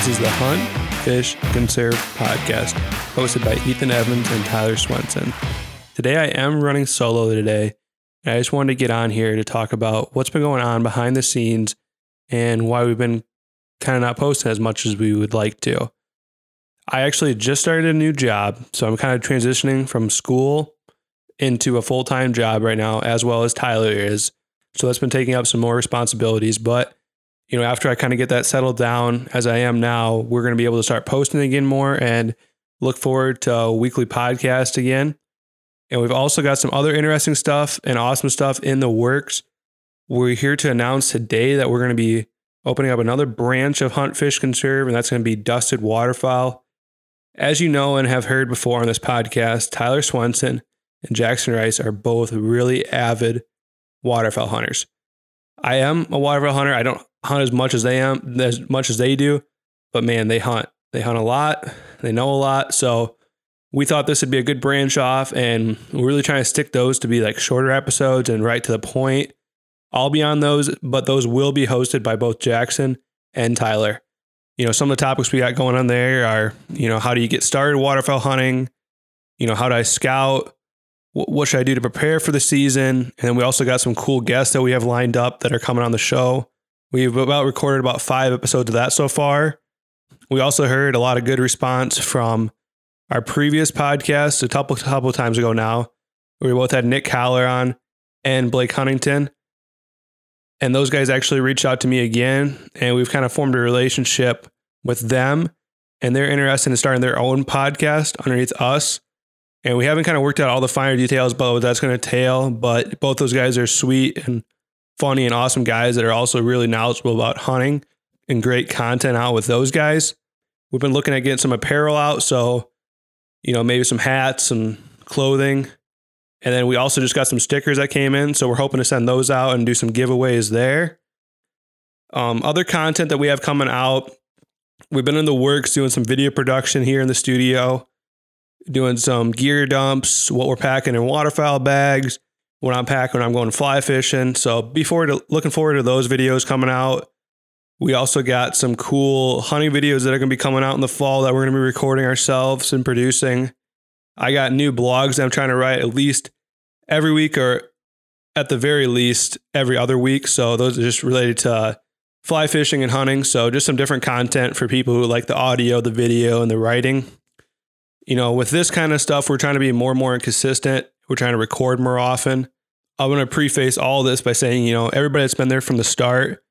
This is the Hunt, Fish, Conserve podcast, hosted by Ethan Evans and Tyler Swenson. Today I am running solo today, and I just wanted to get on here to talk about what's been going on behind the scenes and why we've been kind of not posting as much as we would like to. I actually just started a new job, so I'm kind of transitioning from school into a full time job right now, as well as Tyler is. So that's been taking up some more responsibilities, but you know, after I kind of get that settled down as I am now, we're going to be able to start posting again more and look forward to a weekly podcast again. And we've also got some other interesting stuff and awesome stuff in the works. We're here to announce today that we're going to be opening up another branch of Hunt Fish Conserve, and that's going to be dusted waterfowl. As you know and have heard before on this podcast, Tyler Swenson and Jackson Rice are both really avid waterfowl hunters. I am a waterfowl hunter. I don't hunt as much as they am as much as they do, but man, they hunt. They hunt a lot. They know a lot. So we thought this would be a good branch off, and we're really trying to stick those to be like shorter episodes and right to the point. I'll be on those, but those will be hosted by both Jackson and Tyler. You know, some of the topics we got going on there are, you know, how do you get started waterfowl hunting? You know, how do I scout? What should I do to prepare for the season? And then we also got some cool guests that we have lined up that are coming on the show. We've about recorded about five episodes of that so far. We also heard a lot of good response from our previous podcast a couple couple times ago now. We both had Nick Caller on and Blake Huntington. And those guys actually reached out to me again, and we've kind of formed a relationship with them. And they're interested in starting their own podcast underneath us. And we haven't kind of worked out all the finer details about what that's going to entail, but both those guys are sweet and funny and awesome guys that are also really knowledgeable about hunting and great content out with those guys. We've been looking at getting some apparel out. So, you know, maybe some hats, some clothing. And then we also just got some stickers that came in. So we're hoping to send those out and do some giveaways there. Um, other content that we have coming out, we've been in the works doing some video production here in the studio, doing some gear dumps, what we're packing in waterfowl bags, when I'm packing, when I'm going fly fishing. So before to, looking forward to those videos coming out. We also got some cool hunting videos that are going to be coming out in the fall that we're going to be recording ourselves and producing. I got new blogs that I'm trying to write at least every week or at the very least every other week. So those are just related to uh, fly fishing and hunting. So just some different content for people who like the audio, the video, and the writing. You know, with this kind of stuff, we're trying to be more and more consistent. We're trying to record more often. I want to preface all this by saying, you know, everybody that's been there from the start,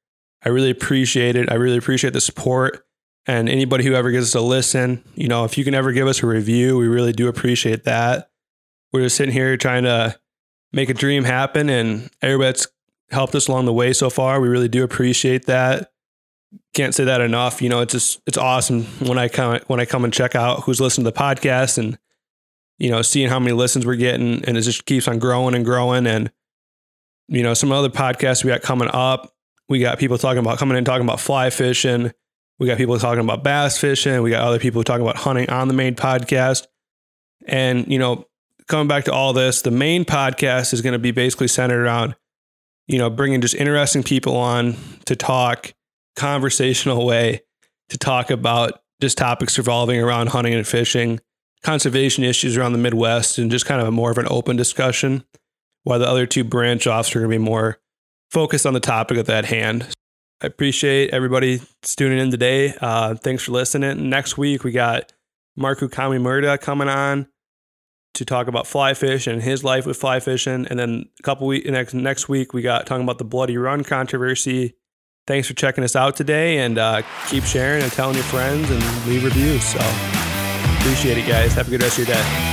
I really appreciate it. I really appreciate the support. And anybody who ever gives us a listen, you know, if you can ever give us a review, we really do appreciate that. We're just sitting here trying to make a dream happen, and everybody that's helped us along the way so far, we really do appreciate that. Can't say that enough. You know, it's just it's awesome when I come when I come and check out who's listening to the podcast and you know, seeing how many listens we're getting and it just keeps on growing and growing. And, you know, some other podcasts we got coming up. We got people talking about coming in talking about fly fishing. We got people talking about bass fishing. We got other people talking about hunting on the main podcast. And, you know, coming back to all this, the main podcast is going to be basically centered around, you know, bringing just interesting people on to talk conversational way to talk about just topics revolving around hunting and fishing conservation issues around the Midwest and just kind of a more of an open discussion, while the other two branch offs are going to be more focused on the topic at that hand. I appreciate everybody tuning in today. Uh, thanks for listening. Next week, we got Marku Kamimurda coming on to talk about fly fish and his life with fly fishing. And then a couple weeks next next week, we got talking about the Bloody Run controversy. Thanks for checking us out today, and uh, keep sharing and telling your friends and leave reviews. So. Appreciate it, guys. Have a good rest of your day.